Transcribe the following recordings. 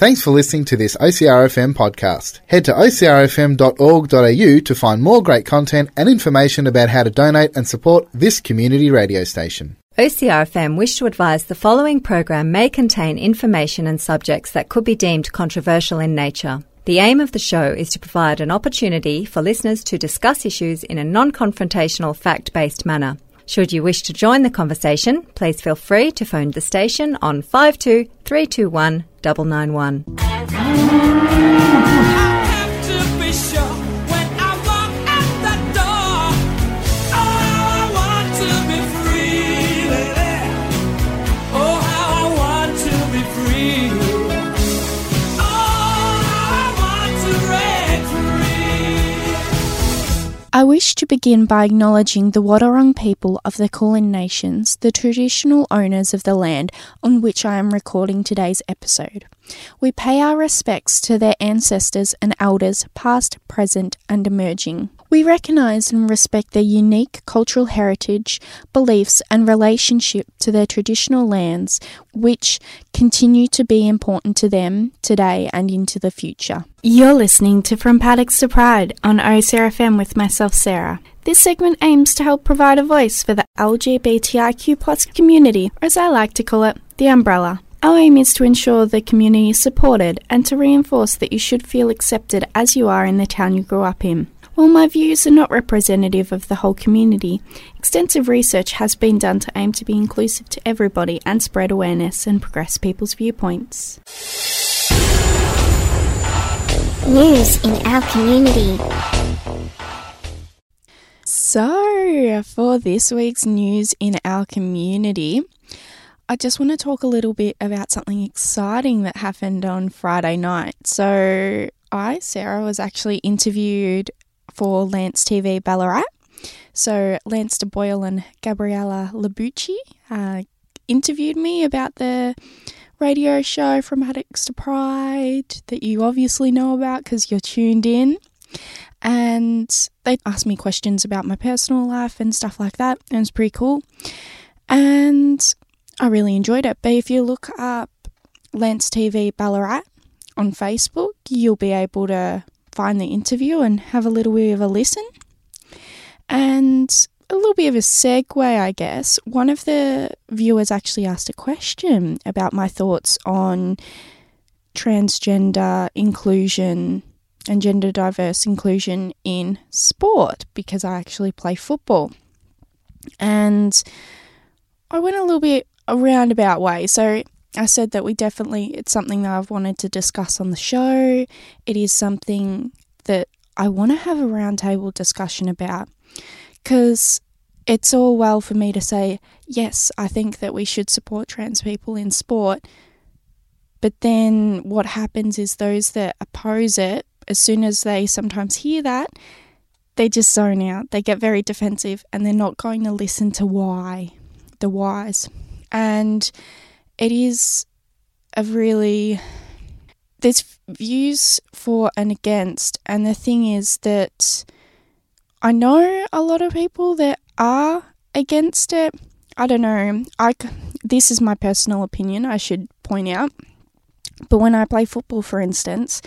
Thanks for listening to this OCRFM podcast. Head to ocrfm.org.au to find more great content and information about how to donate and support this community radio station. OCRFM wish to advise the following program may contain information and subjects that could be deemed controversial in nature. The aim of the show is to provide an opportunity for listeners to discuss issues in a non confrontational, fact based manner. Should you wish to join the conversation, please feel free to phone the station on 52 I wish to begin by acknowledging the Wadawurrung people of the Kulin Nations, the traditional owners of the land on which I am recording today's episode. We pay our respects to their ancestors and elders, past, present, and emerging. We recognise and respect their unique cultural heritage, beliefs, and relationship to their traditional lands, which continue to be important to them today and into the future. You're listening to From Paddocks to Pride on OCRFM with myself, Sarah. This segment aims to help provide a voice for the LGBTIQ community, or as I like to call it, the umbrella. Our aim is to ensure the community is supported and to reinforce that you should feel accepted as you are in the town you grew up in. While my views are not representative of the whole community, extensive research has been done to aim to be inclusive to everybody and spread awareness and progress people's viewpoints. News in our community. So, for this week's news in our community, I just want to talk a little bit about something exciting that happened on Friday night. So, I, Sarah, was actually interviewed for Lance TV Ballarat. So, Lance de Boyle and Gabriella Labucci uh, interviewed me about the radio show from Paddocks to Pride that you obviously know about because you're tuned in. And they asked me questions about my personal life and stuff like that. And It was pretty cool. And I really enjoyed it. But if you look up Lance TV Ballarat on Facebook, you'll be able to find the interview and have a little bit of a listen. And a little bit of a segue, I guess. One of the viewers actually asked a question about my thoughts on transgender inclusion and gender diverse inclusion in sport because I actually play football. And I went a little bit a roundabout way. So I said that we definitely, it's something that I've wanted to discuss on the show. It is something that I want to have a roundtable discussion about because it's all well for me to say, yes, I think that we should support trans people in sport. But then what happens is those that oppose it, as soon as they sometimes hear that, they just zone out. They get very defensive and they're not going to listen to why, the whys. And it is a really there's views for and against and the thing is that I know a lot of people that are against it. I don't know. I this is my personal opinion, I should point out. But when I play football for instance,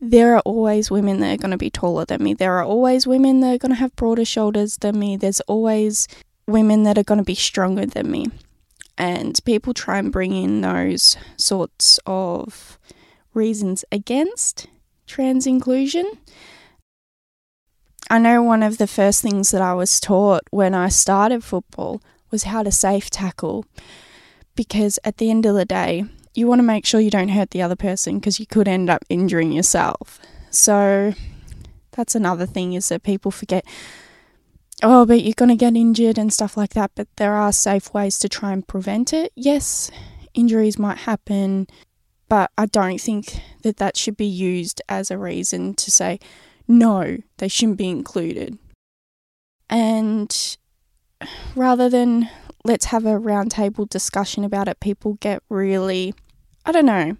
there are always women that are going to be taller than me. There are always women that are going to have broader shoulders than me. There's always women that are going to be stronger than me and people try and bring in those sorts of reasons against trans inclusion. I know one of the first things that I was taught when I started football was how to safe tackle because at the end of the day, you want to make sure you don't hurt the other person because you could end up injuring yourself. So that's another thing is that people forget oh, but you're going to get injured and stuff like that. But there are safe ways to try and prevent it. Yes, injuries might happen, but I don't think that that should be used as a reason to say, no, they shouldn't be included. And rather than let's have a roundtable discussion about it, people get really, I don't know.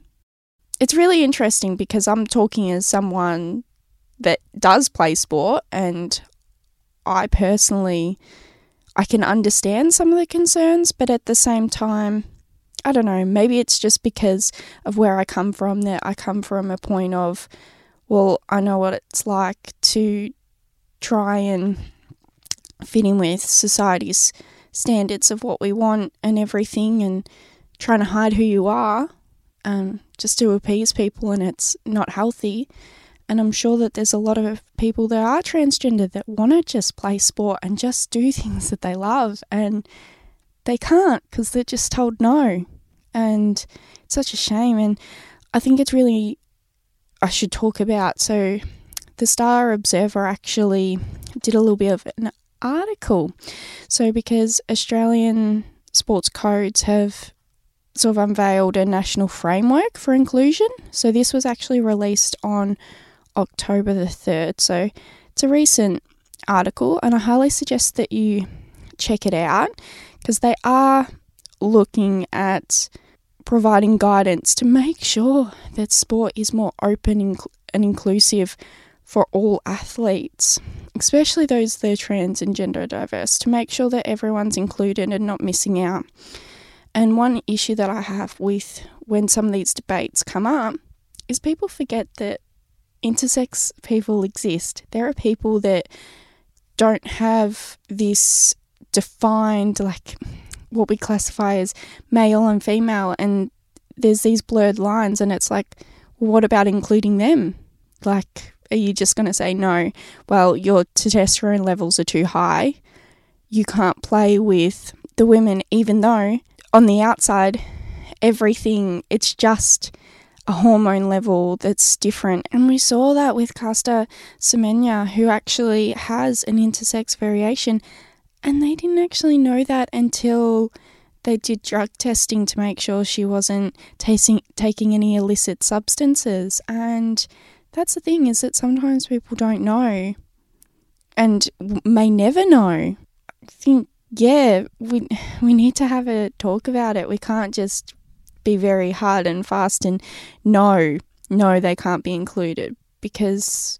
It's really interesting because I'm talking as someone that does play sport and I personally I can understand some of the concerns, but at the same time, I don't know, maybe it's just because of where I come from that I come from a point of, well, I know what it's like to try and fit in with society's standards of what we want and everything and trying to hide who you are um, just to appease people and it's not healthy. And I'm sure that there's a lot of people that are transgender that want to just play sport and just do things that they love and they can't because they're just told no. And it's such a shame. And I think it's really, I should talk about. So, the Star Observer actually did a little bit of an article. So, because Australian sports codes have sort of unveiled a national framework for inclusion. So, this was actually released on October the 3rd. So, it's a recent article, and I highly suggest that you check it out because they are looking at providing guidance to make sure that sport is more open and inclusive for all athletes, especially those that are trans and gender diverse, to make sure that everyone's included and not missing out. And one issue that I have with when some of these debates come up is people forget that intersex people exist. There are people that don't have this defined, like what we classify as male and female, and there's these blurred lines, and it's like, what about including them? Like, are you just going to say no? Well, your testosterone levels are too high. You can't play with the women, even though on the outside, everything, it's just a hormone level that's different. And we saw that with Caster Semenya, who actually has an intersex variation. And they didn't actually know that until they did drug testing to make sure she wasn't tasting, taking any illicit substances. And that's the thing is that sometimes people don't know and may never know. I think yeah, we we need to have a talk about it. We can't just be very hard and fast and no, no, they can't be included because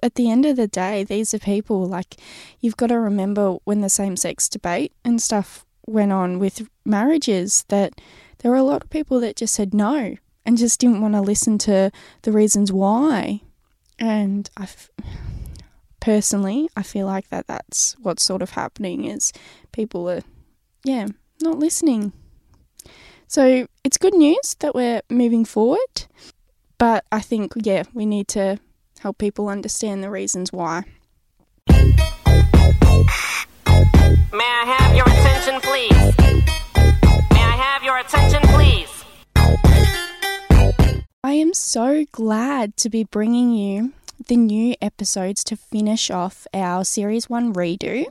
at the end of the day, these are people like you've got to remember when the same sex debate and stuff went on with marriages that there were a lot of people that just said no and just didn't want to listen to the reasons why. And I personally, I feel like that that's what's sort of happening is people are, yeah, not listening. So it's good news that we're moving forward, but I think, yeah, we need to help people understand the reasons why. May I have your attention, please? May I have your attention, please? I am so glad to be bringing you the new episodes to finish off our Series 1 redo,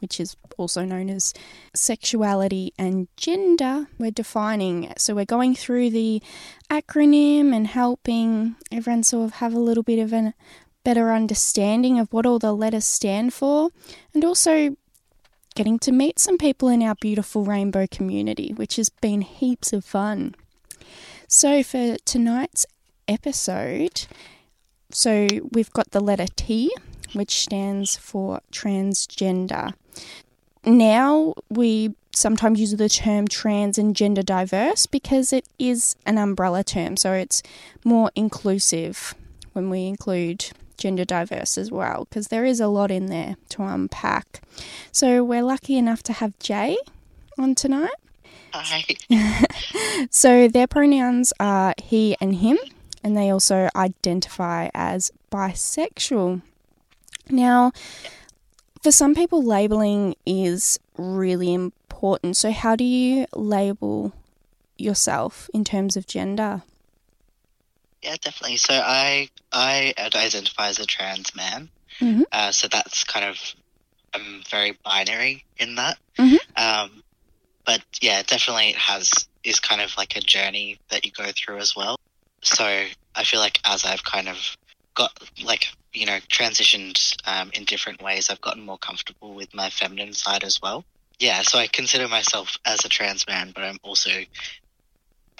which is also known as sexuality and gender. We're defining, so we're going through the acronym and helping everyone sort of have a little bit of a better understanding of what all the letters stand for, and also getting to meet some people in our beautiful rainbow community, which has been heaps of fun. So, for tonight's episode, so we've got the letter T, which stands for transgender. Now we sometimes use the term trans and gender diverse because it is an umbrella term, so it's more inclusive when we include gender diverse as well, because there is a lot in there to unpack. So we're lucky enough to have Jay on tonight. Hi. so their pronouns are he and him, and they also identify as bisexual. Now, for some people, labeling is really important. So, how do you label yourself in terms of gender? Yeah, definitely. So I I identify as a trans man. Mm-hmm. Uh, so that's kind of I'm very binary in that. Mhm. Um, but yeah, definitely it has is kind of like a journey that you go through as well. So I feel like as I've kind of got like you know transitioned um, in different ways, I've gotten more comfortable with my feminine side as well. Yeah, so I consider myself as a trans man, but I'm also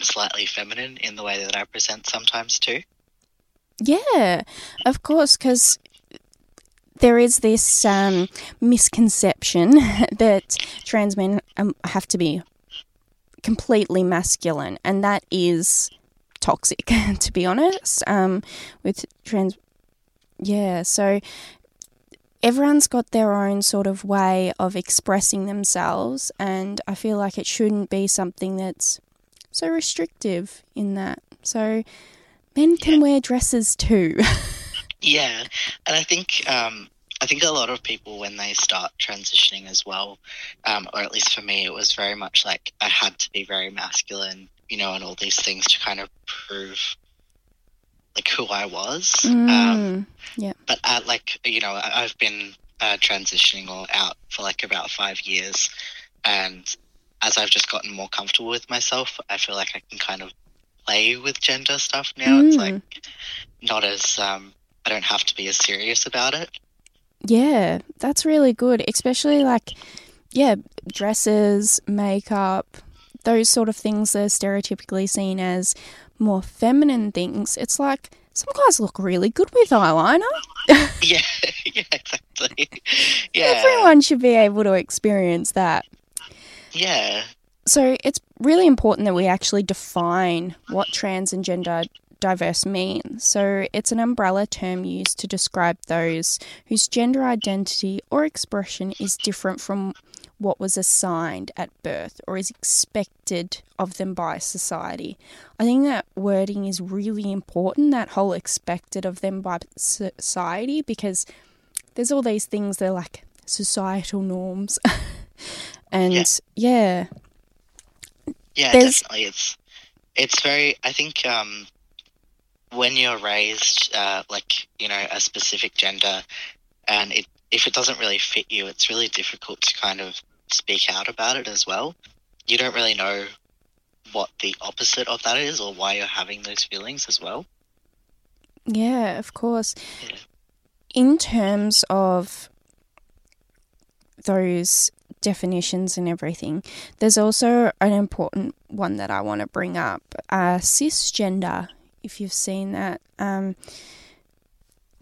slightly feminine in the way that I present sometimes too. Yeah, of course, because there is this um, misconception that trans men um, have to be completely masculine, and that is toxic, to be honest. Um, with trans, yeah, so everyone's got their own sort of way of expressing themselves, and I feel like it shouldn't be something that's so restrictive in that. So men can Yeah. wear dresses too. Yeah, and I think um, I think a lot of people when they start transitioning as well, um, or at least for me, it was very much like I had to be very masculine, you know, and all these things to kind of prove like who I was. Um, Mm, but at like you know, I- I've been uh, transitioning or out for like about five years, and as I've just gotten more comfortable with myself, I feel like I can kind of play with gender stuff now. It's Mm. like not as um, I don't have to be as serious about it. yeah, that's really good, especially like yeah, dresses, makeup, those sort of things are stereotypically seen as more feminine things. It's like some guys look really good with eyeliner. Yeah, yeah, exactly. Yeah, Everyone should be able to experience that. yeah, So it's really important that we actually define what trans and gender diverse means. So it's an umbrella term used to describe those whose gender identity or expression is different from what was assigned at birth or is expected of them by society. I think that wording is really important, that whole expected of them by society, because there's all these things that are like societal norms. and Yeah. yeah, yeah. There's- Definitely, it's it's very. I think um, when you're raised uh, like you know a specific gender, and it if it doesn't really fit you, it's really difficult to kind of speak out about it as well. You don't really know what the opposite of that is or why you're having those feelings as well. Yeah, of course. Yeah. In terms of those definitions and everything, there's also an important one that I want to bring up uh, cisgender, if you've seen that. Um,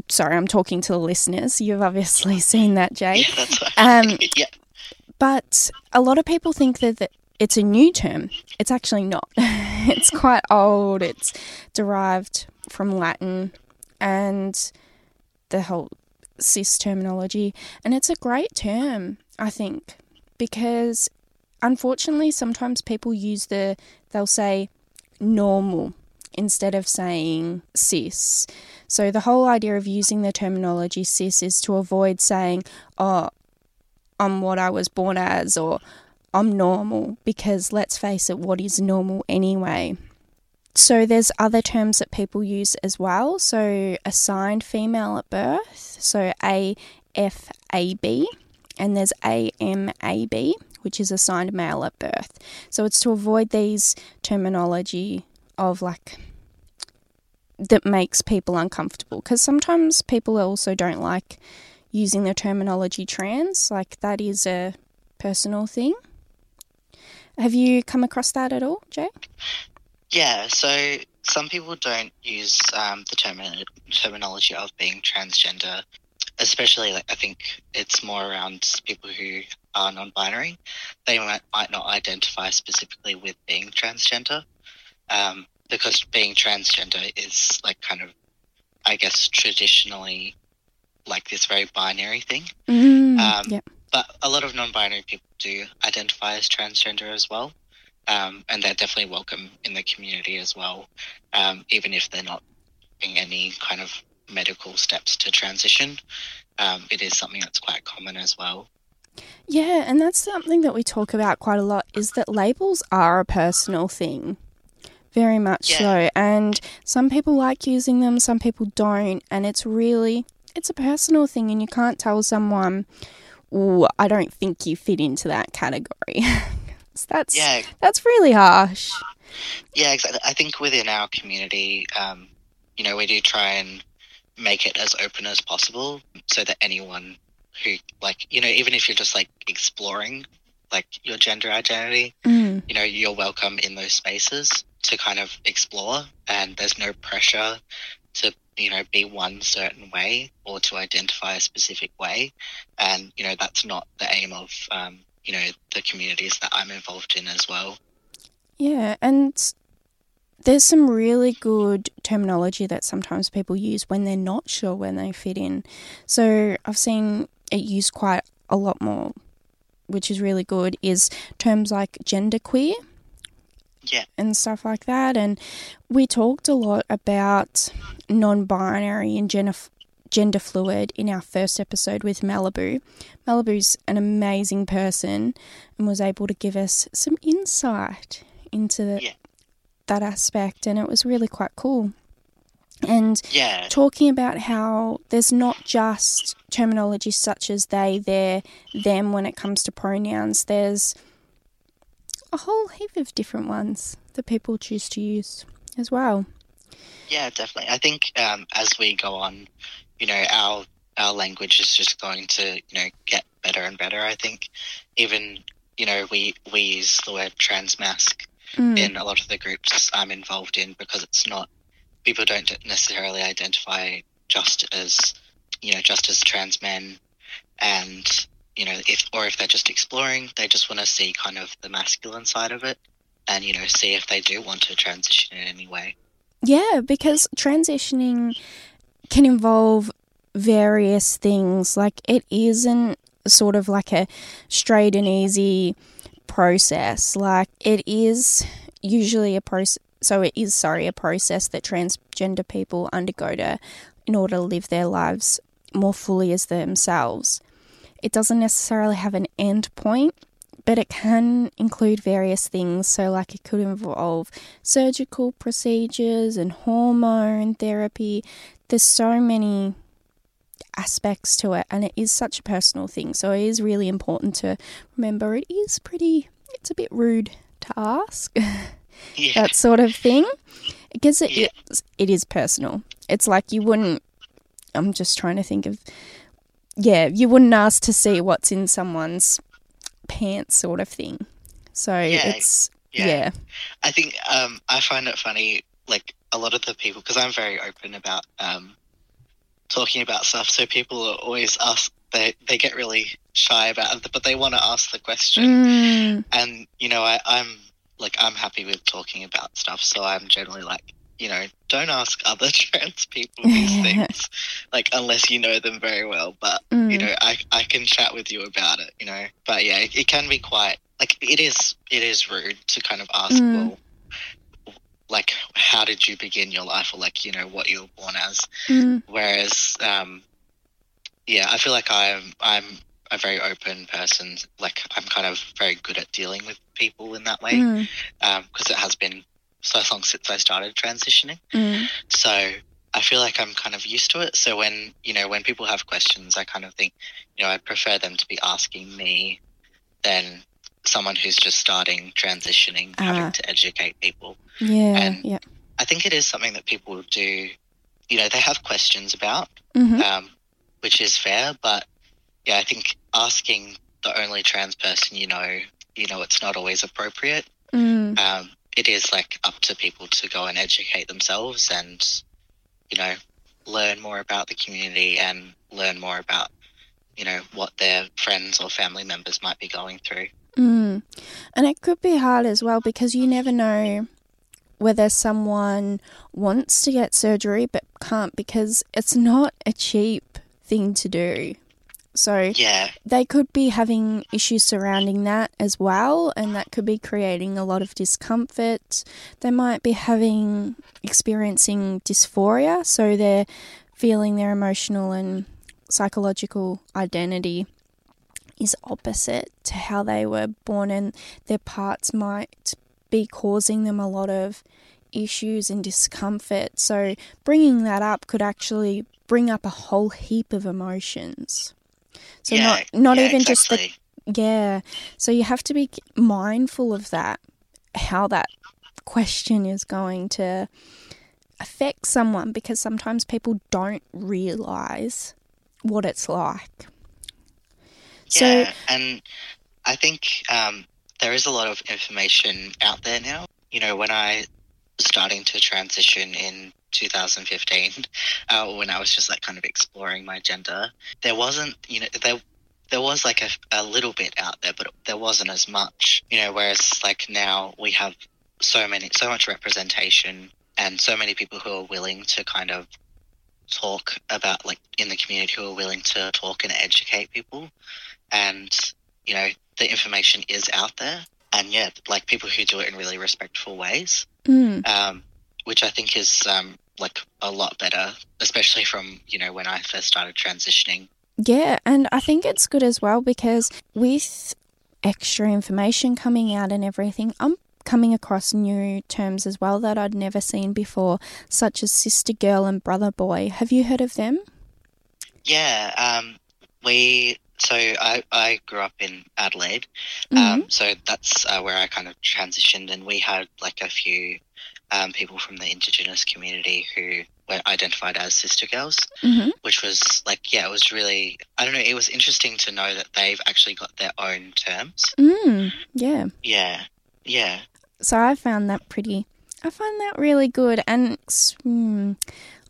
sorry, I'm talking to the listeners. You've obviously seen that, Jay. Yeah, that's Um, yeah, But a lot of people think that, it's a new term. It's actually not. it's quite old. It's derived from Latin and the whole cis terminology. And it's a great term, I think, because unfortunately sometimes people use the, they'll say normal instead of saying cis. So the whole idea of using the terminology cis is to avoid saying, oh, I'm what I was born as or I'm normal because let's face it, what is normal anyway? So there's other terms that people use as well. So assigned female at birth, so AFAB, and there's AMAB, which is assigned male at birth. So it's to avoid these terminology of like that makes people uncomfortable because sometimes people also don't like using the terminology trans. Like that is a personal thing. Have you come across that at all, Jay? Yeah, so some people don't use um, the termi- terminology of being transgender, especially like I think it's more around people who are non-binary. They might, might not identify specifically with being transgender, um, because being transgender is like kind of, I guess, traditionally like this very binary thing. Mm, Um, yeah. But a lot of non-binary people do identify as transgender as well, um, and they're definitely welcome in the community as well, um, even if they're not taking any kind of medical steps to transition. Um, it is something that's quite common as well. Yeah, and that's something that we talk about quite a lot is that labels are a personal thing. Very much Yeah. so. And some people like using them, some people don't, and it's really it's a personal thing and you can't tell someone, "Ooh, I don't think you fit into that category." That's Yeah, that's really harsh. Yeah, exactly. I think within our community, um, you know, we do try and make it as open as possible so that anyone who, like, you know, even if you're just like exploring, like, your gender identity, Mm. you know, you're welcome in those spaces to kind of explore, and there's no pressure to, you know, be one certain way or to identify a specific way. And, you know, that's not the aim of, um, you know, the communities that I'm involved in as well. Yeah, and there's some really good terminology that sometimes people use when they're not sure when they fit in. So I've seen it used quite a lot more, which is really good, is terms like genderqueer Yeah. and stuff like that. And we talked a lot about non binary and gender, gender fluid in our first episode with Malibu. Malibu's an amazing person and was able to give us some insight into the, Yeah. that aspect, and it was really quite cool. And Yeah. talking about how there's not just terminology such as they, their, them when it comes to pronouns, there's a whole heap of different ones that people choose to use as well. Yeah, definitely. I think um, as we go on, you know, our our language is just going to, you know, get better and better. I think even, you know, we we use the word transmasc Mm. in a lot of the groups I'm involved in because it's not people don't necessarily identify just as you know just as trans men and you know if or if they're just exploring they just want to see kind of the masculine side of it and you know see if they do want to transition in any way Yeah, because transitioning can involve various things. Like it isn't sort of like a straight and easy process. Like it is usually a process. So it is sorry a process that transgender people undergo to in order to live their lives more fully as themselves. It doesn't necessarily have an end point, but it can include various things. So, like, it could involve surgical procedures and hormone therapy. There's so many aspects to it, and it is such a personal thing. So, it is really important to remember it is pretty, it's a bit rude to ask yeah that sort of thing because it Yeah. is, it is personal. It's like you wouldn't. I'm just trying to think of. Yeah, you wouldn't ask to see what's in someone's pants, sort of thing. So Yeah, it's yeah. yeah, I think um, I find it funny, like a lot of the people, because I'm very open about um, talking about stuff. So people are always ask, they they get really shy about it, but they want to ask the question. Mm, And you know, I, I'm like I'm happy with talking about stuff. So I'm generally like, you know, don't ask other trans people these things, like unless you know them very well. But mm, you know, I I can chat with you about it. You know, but yeah, it, it can be quite like it is it is rude to kind of ask, Mm. well, like how did you begin your life, or like you know what you were born as. mm, Whereas, um, yeah, I feel like I'm I'm a very open person. Like I'm kind of very good at dealing with people in that way mm, because it has been so long since I started transitioning. mm, So I feel like I'm kind of used to it. So when you know when people have questions, I kind of think, you know, I prefer them to be asking me than someone who's just starting transitioning, Ah. having to educate people. yeah, And- yeah, I think it is something that people do. You know, they have questions about, hmm um, which is fair. But yeah, I think asking the only trans person you know, you know, it's not always appropriate mm, um, it is like up to people to go and educate themselves and you know learn more about the community and learn more about you know what their friends or family members might be going through mm. And it could be hard as well because you never know whether someone wants to get surgery but can't because it's not a cheap thing to do. So yeah they could be having issues surrounding that as well, and that could be creating a lot of discomfort. They might be having experiencing dysphoria, so they're feeling their emotional and psychological identity is opposite to how they were born, and their parts might be causing them a lot of issues and discomfort. So, bringing that up could actually bring up a whole heap of emotions. So yeah, not not yeah, even just the yeah. So you have to be mindful of that, how that question is going to affect someone because sometimes people don't realize what it's like. So yeah and i think um, there is a lot of information out there now you know when i was starting to transition in 2015 uh, when i was just like kind of exploring my gender. There wasn't you know there there was like a, a little bit out there but there wasn't as much you know whereas like now we have so many, so much representation, and so many people who are willing to kind of talk about, like, in the community, who are willing to talk and educate people, and you know, the information is out there, and yet, like, people who do it in really respectful ways, Mm. um, which I think is um, like a lot better, especially from you know when I first started transitioning. Yeah, and I think it's good as well because with extra information coming out and everything, I'm coming across new terms as well that I'd never seen before, such as sister girl and brother boy. Have you heard of them? Yeah, um, we. So I, I grew up in Adelaide, Mhm. um, so that's uh, where I kind of transitioned, and we had like a few um, people from the Indigenous community who were identified as sister girls, Mm-hmm. which was like, yeah, it was really. I don't know. It was interesting to know that they've actually got their own terms. Mm, yeah. Yeah, yeah. So I found that pretty. I find that really good, and mm,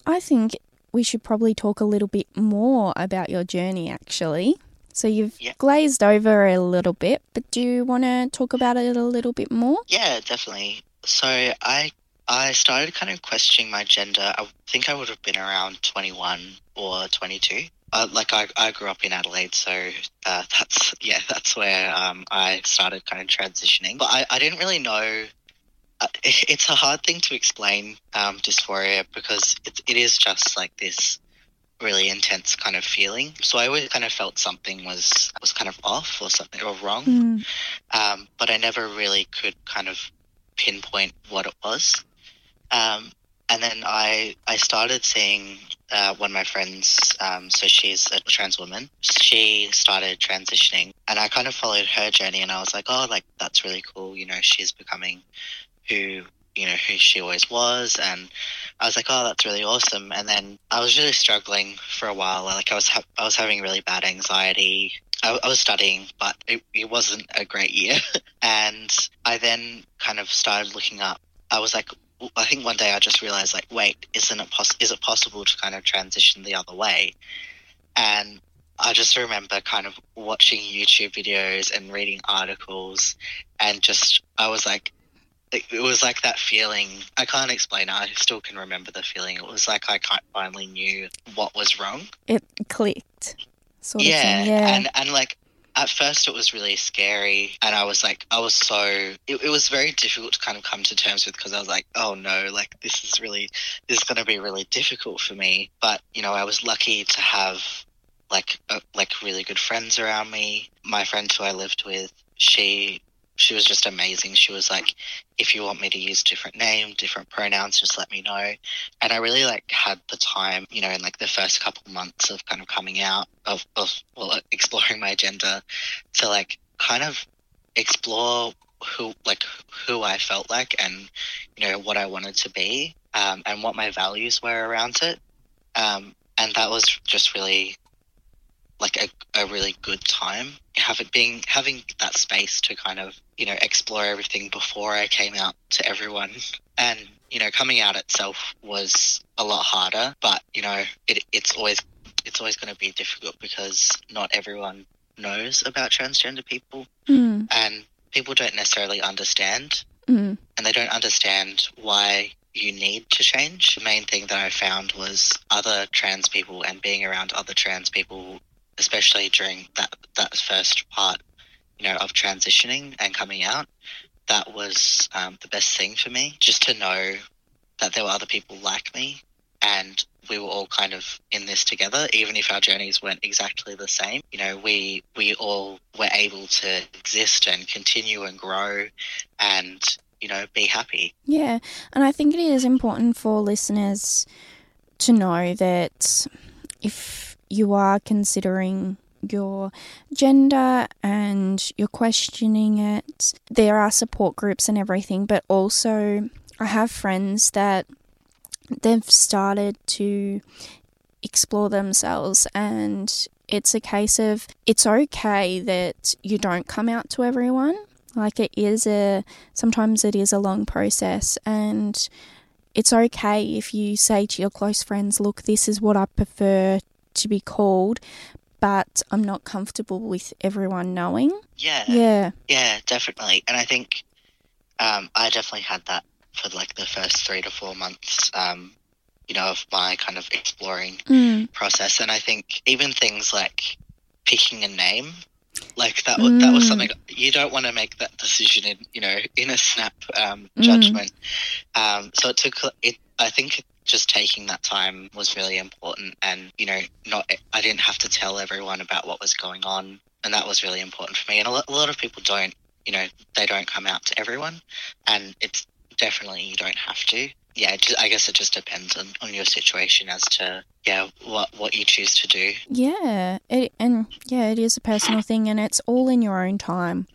I think we should probably talk a little bit more about your journey. Actually, so you've Yeah. glazed over a little bit, but do you want to talk about it a little bit more? Yeah, definitely. So I I started kind of questioning my gender. I think I would have been around 21 or 22. Uh, like I, I grew up in Adelaide, so uh, that's yeah, that's where um, I started kind of transitioning. But I, I didn't really know. Uh, it's a hard thing to explain um, dysphoria because it, it is just like this really intense kind of feeling. So I always kind of felt something was was kind of off or something or wrong Mm, um, but I never really could kind of pinpoint what it was. Um, and then I I started seeing uh, one of my friends. Um, so she's a trans woman. She started transitioning, and I kind of followed her journey. And I was like, oh, like that's really cool. You know, she's becoming who you know who she always was, and I was like, oh, that's really awesome. And then I was really struggling for a while. Like I was ha- I was having really bad anxiety. I, I was studying, but it, it wasn't a great year. and I then kind of started looking up. I was like, I think one day I just realized, like, wait, isn't it poss- is it possible to kind of transition the other way? And I just remember kind of watching YouTube videos and reading articles, and just I was like, it, was like that feeling. I can't explain it. I still can remember the feeling. It was like I finally knew what was wrong it clicked, sort of yeah, thing. Yeah. and and like at first it was really scary, and I was like, I was so it, it was very difficult to kind of come to terms with because I was like, oh no, like this is really this is going to be really difficult for me. But you know, I was lucky to have like uh, like really good friends around me. My friend who I lived with, she she was just amazing. She was like, if you want me to use different name, different pronouns, just let me know and I really like had the time, you know, in like the first couple months of kind of coming out of, of well, exploring my gender, to like kind of explore who like who I felt like and you know what I wanted to be um, and what my values were around it, um, and that was just really like a, a really good time having being having that space to kind of you know explore everything before I came out to everyone. And you know coming out itself was a lot harder but you know it, it's always it's always going to be difficult because not everyone knows about transgender people. Mm, and people don't necessarily understand. Mm, and they don't understand why you need to change. The main thing that I found was other trans people and being around other trans people, especially during that that first part, you know, of transitioning and coming out. That was um, the best thing for me, just to know that there were other people like me, and we were all kind of in this together, even if our journeys weren't exactly the same. You know, we we all were able to exist and continue and grow, and you know, be happy. yeah, and I think it is important for listeners to know that if you are considering your gender and you're questioning it, there are support groups and everything, but also I have friends that they've started to explore themselves and it's a case of it's okay that you don't come out to everyone. Like it is a sometimes it is a long process and it's okay if you say to your close friends look this is what i prefer to be called but i'm not comfortable with everyone knowing Yeah, yeah Yeah, definitely. And I think Um, I definitely had that for like the first three to four months. Um, you know, of my kind of exploring Mm. process, and I think even things like picking a name, like that, wa- that was Mm. something you don't want to make that decision in, you know, in a snap um, Mm. judgment. Um, so it took it. I think just taking that time was really important, and you know, not I didn't have to tell everyone about what was going on, and that was really important for me. And a lot, a lot of people don't, you know, they don't come out to everyone, and it's definitely you don't have to. Yeah, it ju- I guess it just depends on, on your situation as to yeah what what you choose to do. Yeah, it, and yeah, it is a personal thing, and it's all in your own time.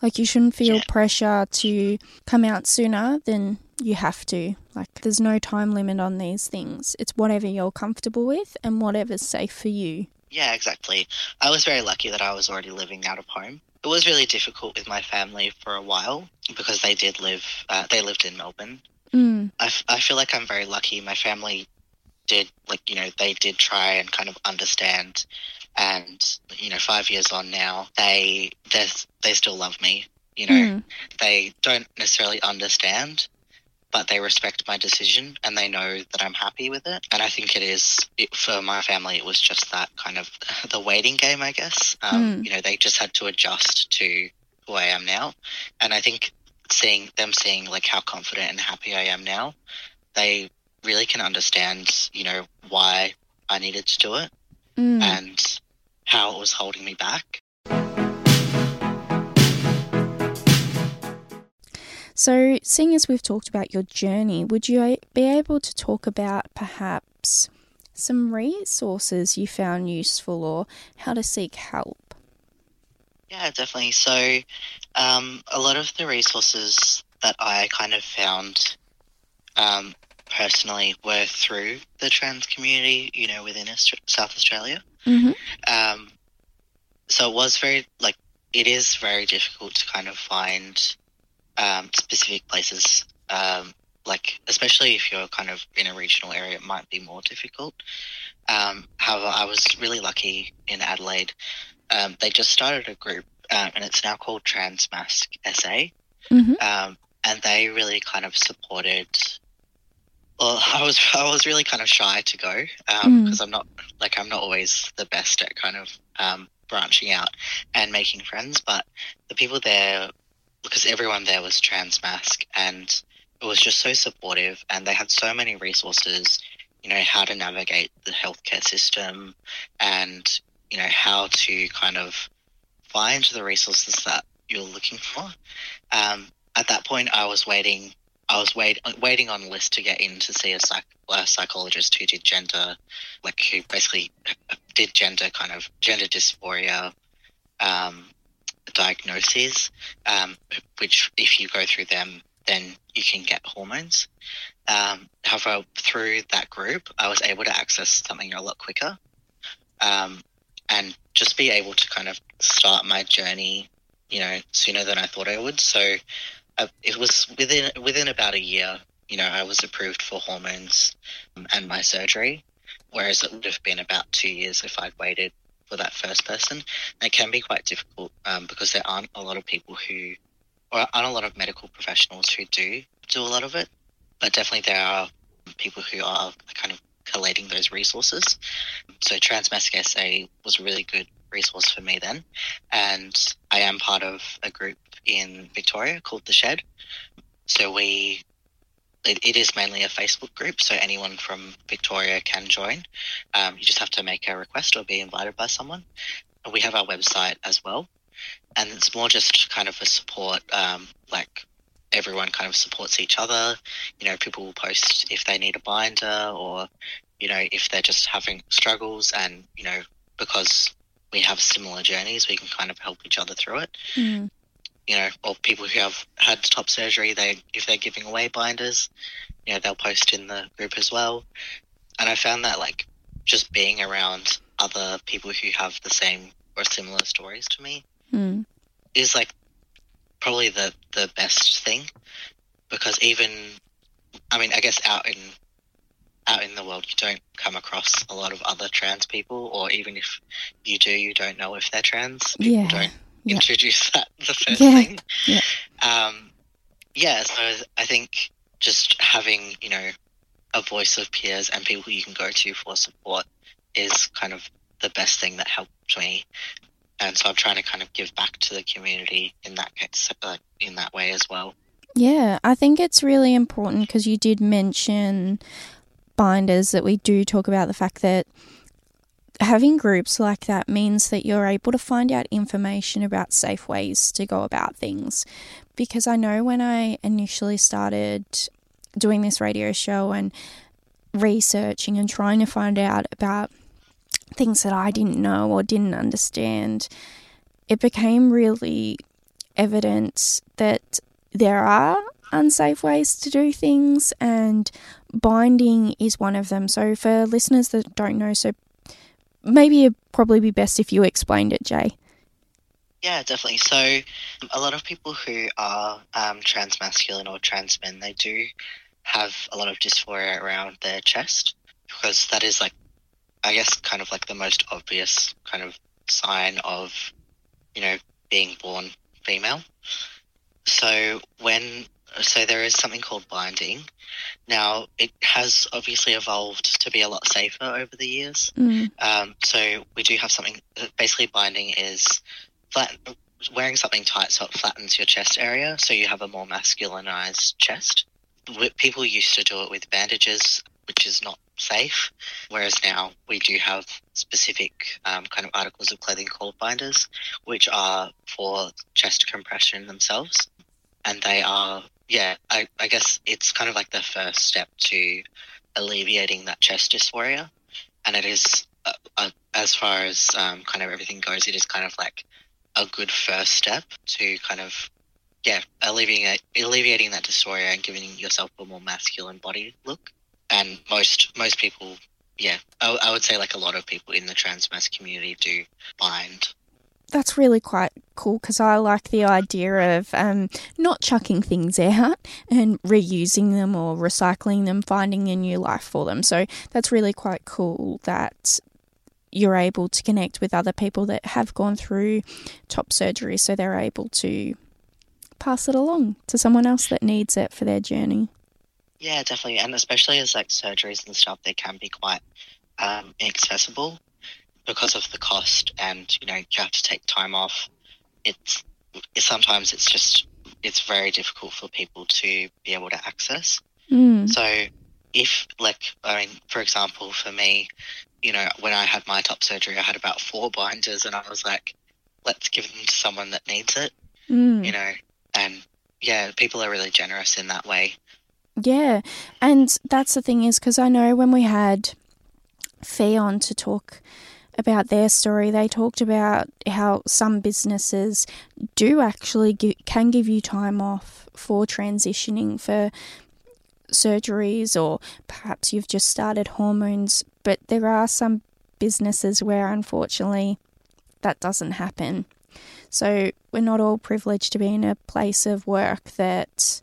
Like you shouldn't feel Yeah. pressure to come out sooner than you have to. Like there's no time limit on these things. It's whatever you're comfortable with and whatever's safe for you. Yeah, exactly. I was very lucky that I was already living out of home. It was really difficult with my family for a while because they did live, uh, they lived in Melbourne. Mm, I, f- I feel like I'm very lucky. My family did, like, you know, they did try and kind of understand. And, you know, five years on now, they, they they still love me. You know, mm, they don't necessarily understand, but they respect my decision and they know that I'm happy with it. And I think it is it, for my family. It was just that kind of the waiting game, I guess. Um, Mm. You know, they just had to adjust to who I am now, and I think seeing them seeing like how confident and happy I am now, they really can understand. You know why I needed to do it mm. and how it was holding me back. So, seeing as we've talked about your journey, would you be able to talk about perhaps some resources you found useful or how to seek help? Yeah, definitely. So, um, a lot of the resources that I kind of found um, personally were through the trans community, you know, within South Australia. Mm-hmm. Um, so it was very, like, it is very difficult to kind of find um, specific places, um, like, especially if you're kind of in a regional area, it might be more difficult. Um, however, I was really lucky in Adelaide. Um, they just started a group, um, and it's now called Transmasc SA Mm-hmm. um, and they really kind of supported. Well, I was I was really kind of shy to go Mm. because I'm not like I'm not always the best at kind of um, branching out and making friends, but the people there, because everyone there was trans masc, and it was just so supportive, and they had so many resources. You know how to navigate the healthcare system, and you know how to kind of find the resources that you're looking for. Um, at that point, I was waiting. I was wait, waiting on a list to get in to see a, psych, a psychologist who did gender, like who basically did gender kind of gender dysphoria um, diagnoses. Um, which, if you go through them, then you can get hormones. Um, however, through that group, I was able to access something a lot quicker, um, and just be able to kind of start my journey you know, sooner than I thought I would. So uh, it was within within about a year. You know, I was approved for hormones um, and my surgery, whereas it would have been about two years if I'd waited for that first person. It can be quite difficult um, because there aren't a lot of people who, or aren't a lot of medical professionals who do do a lot of it. But definitely there are people who are kind of collating those resources. So Transmasc SA was a really good resource for me then. And I am part of a group in Victoria called The Shed. So we, it, it is mainly a Facebook group, so anyone from Victoria can join. Um, you just have to make a request or be invited by someone. We have our website as well. And it's more just kind of a support, um, like everyone kind of supports each other. You know, people will post if they need a binder or, you know, if they're just having struggles and, you know, because we have similar journeys, we can kind of help each other through it. Mm. You know, or people who have had top surgery, they if they're giving away binders, you know, they'll post in the group as well. And I found that like just being around other people who have the same or similar stories to me Mm. is like probably the the best thing because even I mean I guess out in out in the world you don't come across a lot of other trans people or even if you do you don't know if they're trans people Yeah. don't Yeah. introduce that the first Yeah. thing Yeah. um yeah, so I think just having, you know, a voice of peers and people you can go to for support is kind of the best thing that helped me. And so I'm trying to kind of give back to the community in that case, uh, in that way as well. Yeah, I think it's really important because you did mention binders that we do talk about the fact that having groups like that means that you're able to find out information about safe ways to go about things. Because I know when I initially started doing this radio show and researching and trying to find out about things that I didn't know or didn't understand, it became really evident that there are unsafe ways to do things and binding is one of them. So for listeners that don't know, so maybe it'd probably be best if you explained it, Jay. Yeah, definitely. So, a lot of people who are um, transmasculine or trans men, they do have a lot of dysphoria around their chest because that is like, I guess, kind of like the most obvious kind of sign of, you know, being born female. So when so there is something called binding. Now it has obviously evolved to be a lot safer over the years. Mm. Um, so we do have something. Basically, binding is flat, wearing something tight so it flattens your chest area, so you have a more masculinized chest. People used to do it with bandages, which is not safe. Whereas now we do have specific um, kind of articles of clothing called binders, which are for chest compression themselves, and they are yeah. I, I guess it's kind of like the first step to alleviating that chest dysphoria, and it is uh, uh, as far as um, kind of everything goes, it is kind of like a good first step to kind of yeah alleviating alleviating that dysphoria and giving yourself a more masculine body look. And most most people, yeah, I, I would say like a lot of people in the trans masc community do bind. That's really quite cool because I like the idea of um, not chucking things out and reusing them or recycling them, finding a new life for them. So that's really quite cool that you're able to connect with other people that have gone through top surgery so they're able to pass it along to someone else that needs it for their journey. Yeah, definitely, and especially as like surgeries and stuff, they can be quite um, inaccessible because of the cost, and you know you have to take time off. It's sometimes it's just it's very difficult for people to be able to access. Mm. So if like I mean, for example, for me, you know, when I had my top surgery, I had about four binders, and I was like, let's give them to someone that needs it, Mm. you know, and yeah, people are really generous in that way. Yeah, and that's the thing is because I know when we had Fee on to talk about their story, they talked about how some businesses do actually gi- can give you time off for transitioning for surgeries or perhaps you've just started hormones, but there are some businesses where unfortunately that doesn't happen. So we're not all privileged to be in a place of work that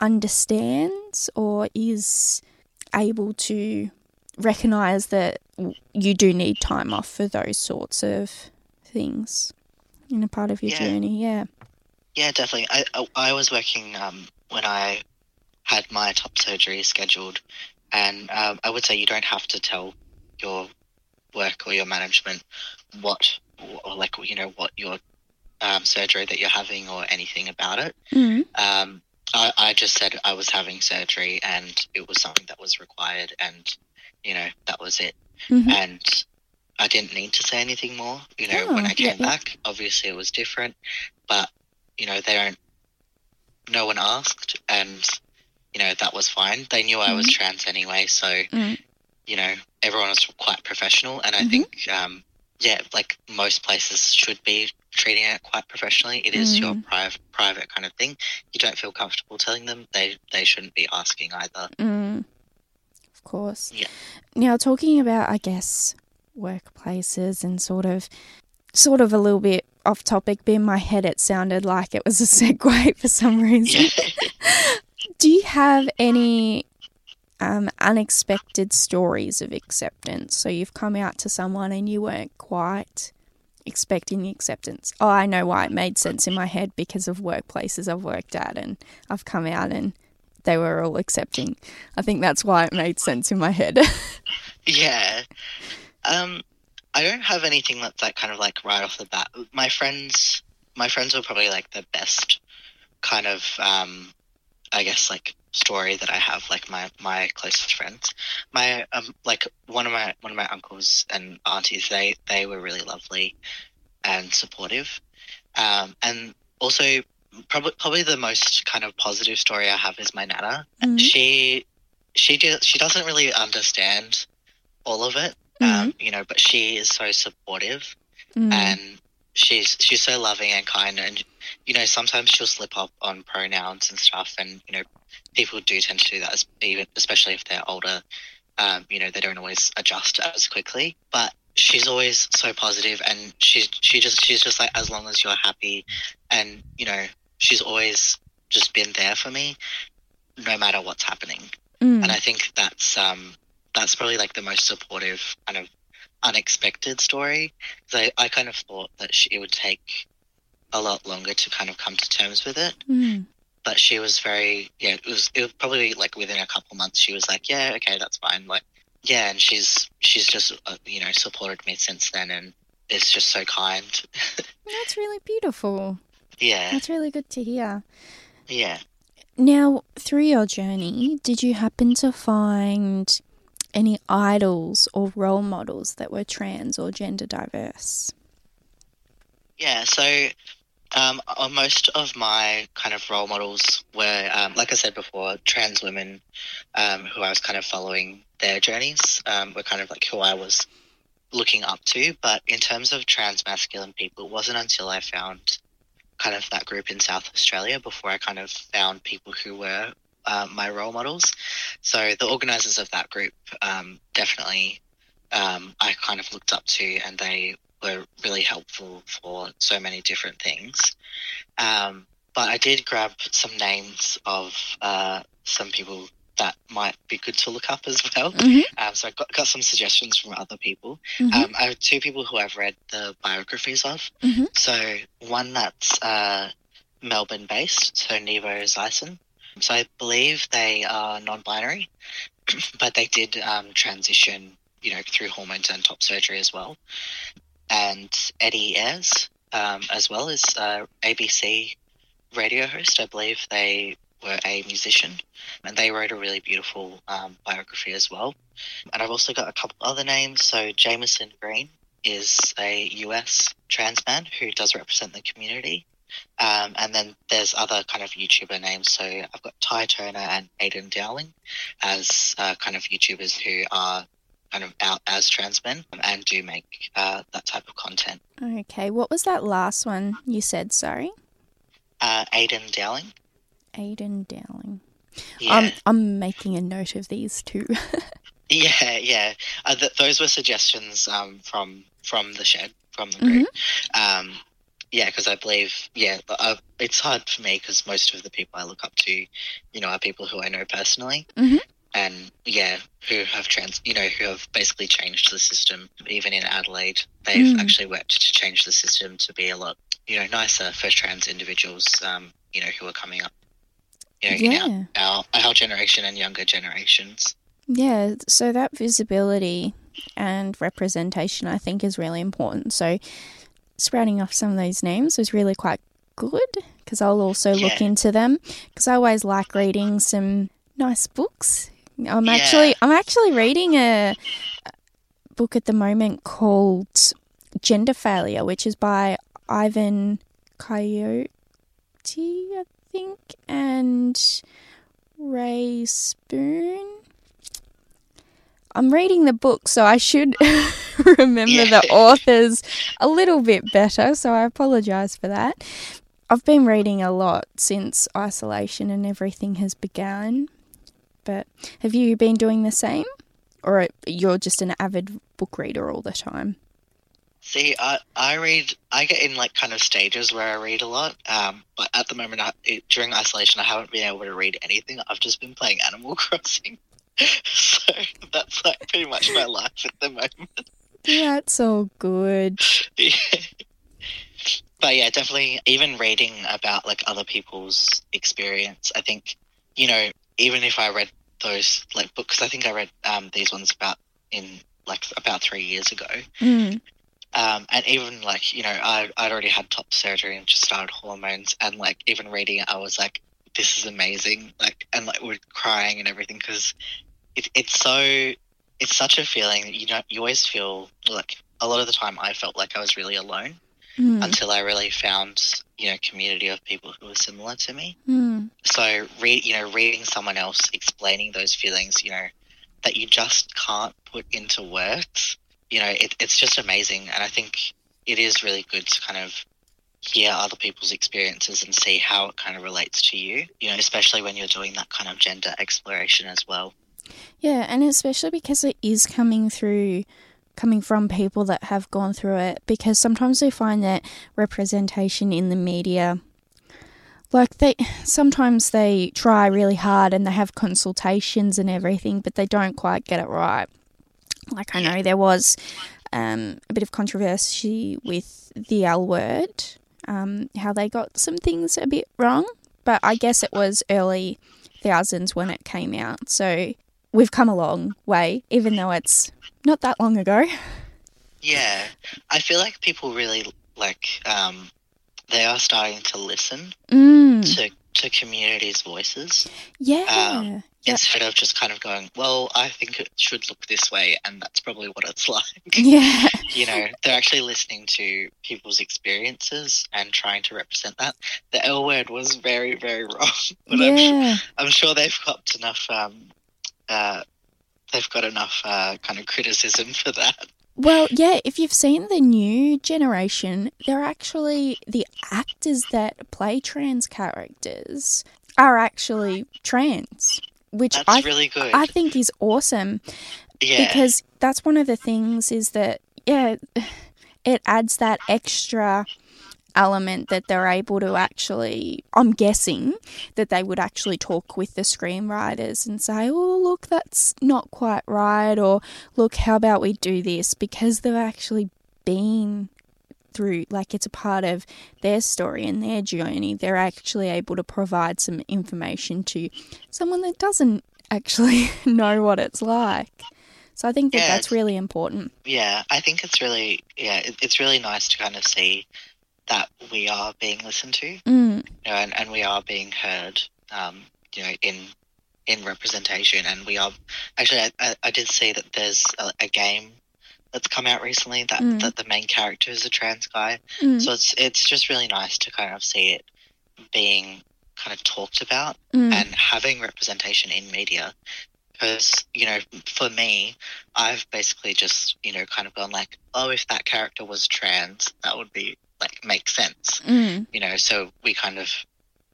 understands or is able to recognize that you do need time off for those sorts of things in a part of your Yeah. journey. Yeah. Yeah, definitely. I I, I was working um, when I had my top surgery scheduled, and um, I would say you don't have to tell your work or your management what or like you know what your um, surgery that you're having or anything about it. Mm. Um, I, I just said I was having surgery and it was something that was required, and you know that was it. Mhm. And I didn't need to say anything more. You know, Oh, when I came yeah. back, obviously it was different, but you know they don't. No one asked, and you know that was fine. They knew I was trans anyway, so Mm. you know everyone was quite professional, and I think um, yeah, like most places should be treating it quite professionally. It is your Mm. private private kind of thing. You don't feel comfortable telling them, they they shouldn't be asking either. Mm. Of course. Yeah. Now talking about I guess workplaces and sort of sort of a little bit off topic, but in my head it sounded like it was a segue for some reason. Do you have any um, unexpected stories of acceptance? So you've come out to someone and you weren't quite expecting the acceptance. Oh, I know why it made sense in my head because of workplaces I've worked at and I've come out and they were all accepting. I think that's why it made sense in my head. Yeah. Um, I don't have anything that's like kind of like right off the bat. My friends, my friends were probably like the best kind of, um, I guess like story that I have. Like my my closest friends, my um, like one of my one of my uncles and aunties. They they were really lovely and supportive, um, and also probably probably the most kind of positive story I have is my nana. Mhm. She she do, she doesn't really understand all of it, um, you know, but she is so supportive Mm. and she's she's so loving and kind and you know sometimes she'll slip up on pronouns and stuff and you know people do tend to do that even especially if they're older um, you know they don't always adjust as quickly but she's always so positive and she's she just she's just like as long as you're happy and you know she's always just been there for me no matter what's happening Mm. and I think that's um that's probably like the most supportive kind of unexpected story. I, I kind of thought that she, it would take a lot longer to kind of come to terms with it, Mm. but she was very yeah. It was it was probably like within a couple months she was like yeah okay that's fine like yeah and she's she's just uh, you know supported me since then and is just so kind. That's really beautiful. Yeah That's really good to hear. yeah. Now, through your journey, did you happen to find any idols or role models that were trans or gender diverse? Yeah, so um, uh, most of my kind of role models were, um, like I said before, trans women um, who I was kind of following their journeys um, were kind of like who I was looking up to. But in terms of trans masculine people, it wasn't until I found kind of that group in South Australia before I kind of found people who were uh, my role models. So the organisers of that group um, definitely um, I kind of looked up to, and they were really helpful for so many different things. Um, but I did grab some names of uh, some people that might be good to look up as well. Mhm. Um, so I got, got some suggestions from other people. Mhm. Um, I have two people who I've read the biographies of. Mhm. So one that's uh, Melbourne based, so Nevo Zisin. So I believe they are non-binary, but they did um, transition, you know, through hormones and top surgery as well. And Eddie Ayres, um, as well as uh, ABC radio host. I believe they were a musician, and they wrote a really beautiful um, biography as well. And I've also got a couple other names. So Jamison Green is a US trans man who does represent the community. Um, and then there's other kind of YouTuber names. So I've got Ty Turner and Aydian Dowling as uh, kind of YouTubers who are kind of out as trans men and do make uh, that type of content. Okay, what was that last one you said? Sorry, Uh, Aydian Dowling. Aydian Dowling. Yeah. I'm I'm making a note of these two. Yeah, yeah. Uh, th- those were suggestions um, from from the shed from the group. Um, yeah, because I believe yeah, uh, it's hard for me because most of the people I look up to, you know, are people who I know personally, Mhm. and yeah, who have trans, you know, who have basically changed the system. Even in Adelaide, they've Mm. actually worked to change the system to be a lot, you know, nicer for trans individuals, um, you know, who are coming up, you know, in yeah, our, our our generation and younger generations. yeah. So that visibility and representation, I think, is really important. So sprouting off some of those names was really quite good because I'll also look into them because I always like reading some nice books. I'm Yeah. actually I'm actually reading a book at the moment called Gender Failure, which is by Ivan Coyote, I think, and Rae Spoon. I'm reading the book, so I should remember Yeah. the authors a little bit better, so I apologize for that. I've been reading a lot since isolation and everything has begun. But have you been doing the same? Or you're just an avid book reader all the time? See, I I read. I get in like kind of stages where I read a lot. Um, but at the moment, I, it, during isolation, I haven't been able to read anything. I've just been playing Animal Crossing. so that's like pretty much my life at the moment. That's all good. Yeah. but yeah, definitely. Even reading about like other people's experience, I think you know, even if I read those like books, I think I read um, these ones about in like about three years ago. Mm. Um, and even like you know, I I'd already had top surgery and just started hormones, and like even reading it, I was like, this is amazing, like and like we're crying and everything because it, it's so it's such a feeling that you know you always feel like a lot of the time I felt like I was really alone Mm. until I really found you know community of people who were similar to me. Mm. So read you know reading someone else explaining those feelings you know that you just can't put into words you know it, it's just amazing. And I think it is really good to kind of hear other people's experiences and see how it kind of relates to you you know especially when you're doing that kind of gender exploration as well. Yeah, and especially because it is coming through coming from people that have gone through it because sometimes we find that representation in the media like they sometimes they try really hard and they have consultations and everything but they don't quite get it right like i know there was um, a bit of controversy with the l word um, how they got some things a bit wrong but i guess it was early thousands when it came out. So we've come a long way even though it's not that long ago. Yeah. I feel like people really like um they are starting to listen mm, to to communities voices. Yeah. Um, Yeah. instead of just kind of going, well, I think it should look this way, and that's probably what it's like. yeah you know, they're actually listening to people's experiences and trying to represent that. The L word was very, very wrong, but I'm, sure, I'm sure they've got enough. Um, uh, they've got enough uh, kind of criticism for that. Well, yeah, if you've seen the new generation, they're actually the actors that play trans characters are actually trans, which That's I really good. I think is awesome yeah, because that's one of the things is that yeah, it adds that extra element that they're able to actually I'm guessing that they would actually talk with the screenwriters and say, "Oh, look, that's not quite right," or "Look, how about we do this?" because they've actually been through like it's a part of their story and their journey. They're actually able to provide some information to someone that doesn't actually know what it's like. So I think that Yeah, that's really important. yeah. I think it's really, yeah, it, it's really nice to kind of see that we are being listened to. Mm, you know, and, and we are being heard, um, you know, in in representation, and we are actually. I, I, did see that there's a, a game that's come out recently that, Mm. that the main character is a trans guy. mm, So it's it's just really nice to kind of see it being kind of talked about mm, and having representation in media. Because you know, for me, I've basically just you know kind of gone like, oh, if that character was trans, that would be like make sense mm, you know, so we kind of,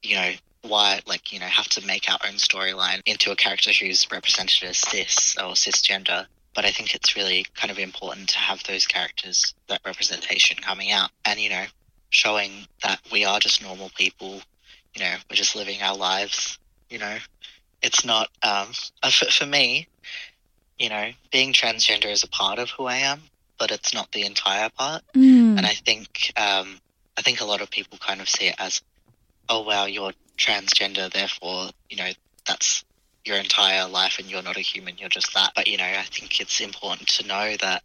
you know, why like you know have to make our own storyline into a character who's represented as cis or cisgender. But I think it's really kind of important to have those characters, that representation coming out, and you know, showing that we are just normal people. You know, we're just living our lives. You know, it's not um, for, for me. You know, being transgender is a part of who I am, but it's not the entire part. mm. And I think um, I think a lot of people kind of see it as, oh wow, you're transgender, therefore you know that's your entire life, and you're not a human, you're just that. But you know, I think it's important to know that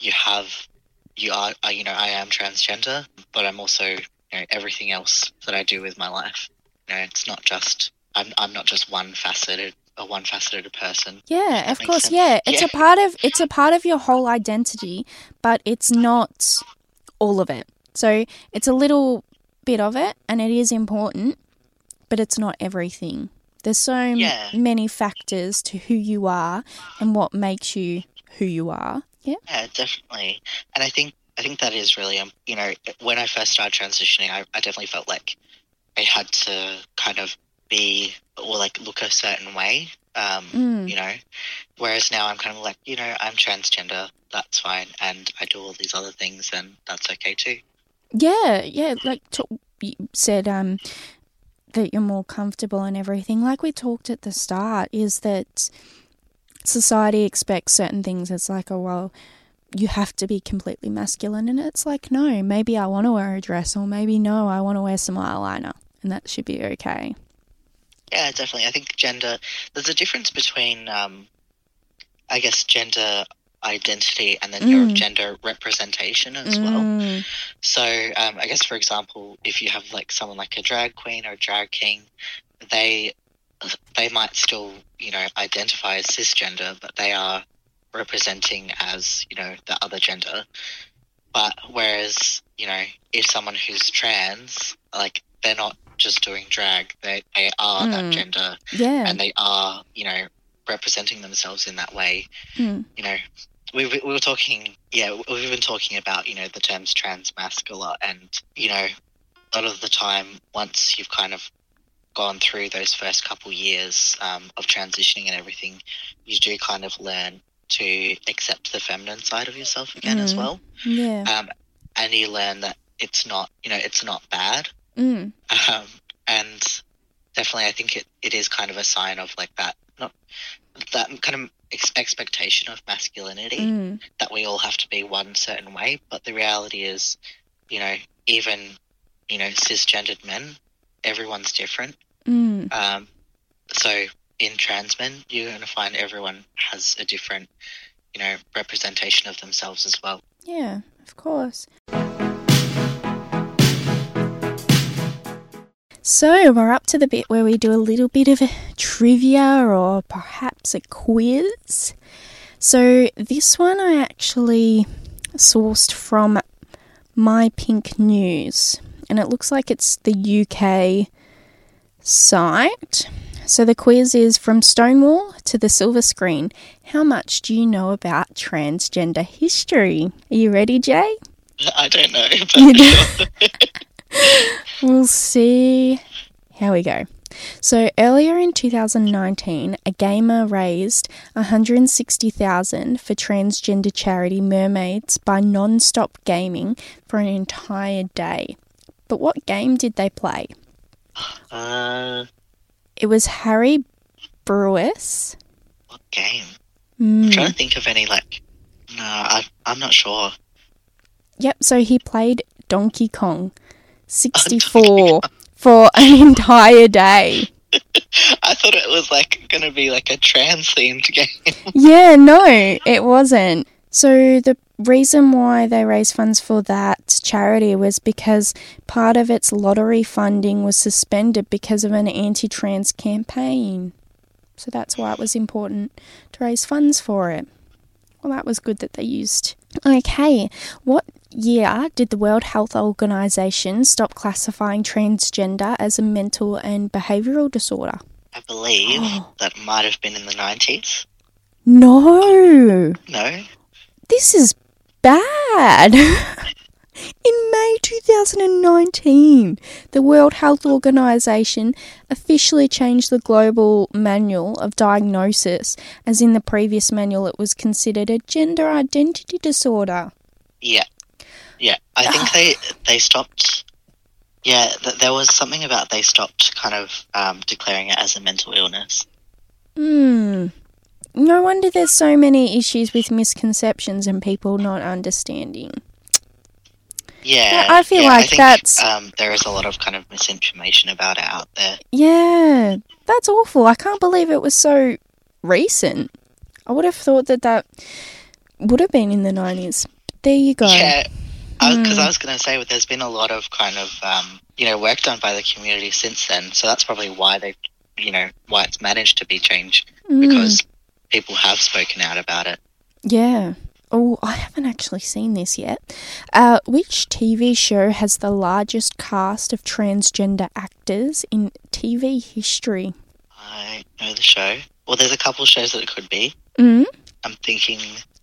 you have, you are, you know, I am transgender, but I'm also you know everything else that I do with my life. You know, it's not just I'm I'm not just one faceted a one faceted person. Yeah, of course. sense. Yeah, it's Yeah. a part of it's a part of your whole identity, but it's not all of it. So it's a little bit of it, and it is important, but it's not everything. There's so m- many factors to who you are and what makes you who you are. Yeah. Yeah, definitely. And I think I think that is really um, you know when I first started transitioning, I, I definitely felt like I had to kind of be or like look a certain way. Um, Mm. You know, whereas now I'm kind of like you know I'm transgender, that's fine, and I do all these other things, and that's okay too. Yeah, yeah. Like t- you said, um, that you're more comfortable and everything. Like we talked at the start, is that society expects certain things. It's like, oh well, you have to be completely masculine. And it's like, no, maybe I want to wear a dress, or maybe no, I want to wear some eyeliner, and that should be okay. Yeah, definitely. I think gender. There's a difference between, um, I guess, gender identity and then your Mm. gender representation as well. Mm, So, um, I guess, for example, if you have like someone like a drag queen or a drag king, they they might still, you know, identify as cisgender, but they are representing as, you know, the other gender. But whereas, you know, if someone who's trans, like they're not just doing drag, they they are Mm. that gender, yeah. and they are, you know, representing themselves in that way Mm, you know, we, we we were talking, yeah, we've been talking about, you know, the terms trans masc a lot. And, you know, a lot of the time, once you've kind of gone through those first couple years um, of transitioning and everything, you do kind of learn to accept the feminine side of yourself again as Mm. well. yeah. Um, and you learn that it's not, you know, it's not bad. Mm, Um, and definitely, I think it, it is kind of a sign of like that, not that kind of ex- expectation of masculinity mm, that we all have to be one certain way. But the reality is, you know, even, you know, cisgendered men, everyone's different. mm, Um, so in trans men, you're going to find everyone has a different, you know, representation of themselves as well. yeah, of course. So we're up to the bit where we do a little bit of a trivia or perhaps a quiz. So this one I actually sourced from My Pink News, and it looks like it's the UK site. So the quiz is from Stonewall to the silver screen. How much do you know about transgender history? Are you ready, Jay? I don't know, but You do. we'll see. How we go. So earlier in 2019, a gamer raised 160,000 for transgender charity Mermaids by non-stop gaming for an entire day. But what game did they play? uh, It was Harry Brewis. what game? Hmm. I'm trying to think of any like. No, I, I'm not sure. Yep, so he played Donkey Kong 64 for an entire day. I thought it was like going to be like a trans themed game. Yeah, no, it wasn't. So the reason why they raised funds for that charity was because part of its lottery funding was suspended because of an anti-trans campaign. So that's why it was important to raise funds for it. Well, that was good that they used. Okay, what year did the World Health Organization stop classifying transgender as a mental and behavioral disorder? I believe Oh. that might have been in the 90s. No. No? This is bad. In May 2019, the World Health Organization officially changed the global manual of diagnosis, as in the previous manual, it was considered a gender identity disorder. Yeah. Yeah. I think they they stopped. Yeah, th- there was something about they stopped kind of um, declaring it as a mental illness. Hmm. No wonder there's so many issues with misconceptions and people not understanding. Yeah. I feel yeah, like I think, that's- Um, there is a lot of kind of misinformation about it out there. Yeah, that's awful. I can't believe it was so recent. I would have thought that that would have been in the 90s. There you go. Yeah. Because Hmm. I was going to say, there's been a lot of kind of, um, you know, work done by the community since then. So that's probably why they, you know, why it's managed to be changed Mm, because people have spoken out about it. yeah. Oh, I haven't actually seen this yet. Uh, which TV show has the largest cast of transgender actors in TV history? I know the show. Well, there's a couple of shows that it could be. Mm? I'm thinking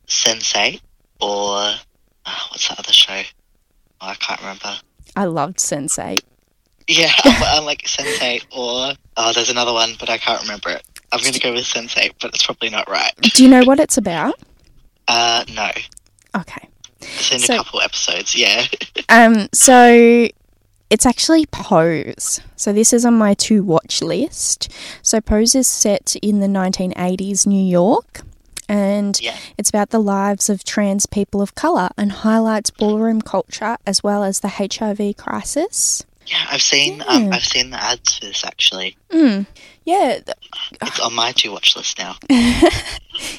Sense8 or uh, what's that other show? Oh, I can't remember. I loved Sense8. Yeah, I'm, I'm like Sense8 or oh, there's another one, but I can't remember it. I'm going to go with Sense8, but it's probably not right. Do you know what it's about? Uh, no, Okay. it's in So- a couple episodes. Yeah. Um, so it's actually Pose. So this is on my to watch list. So Pose is set in the 1980s New York. And Yeah. it's about the lives of trans people of colour and highlights ballroom culture as well as the HIV crisis. Yeah, I've seen um, I've seen the ads for this actually. Mm. Yeah, It's on my to watch list now.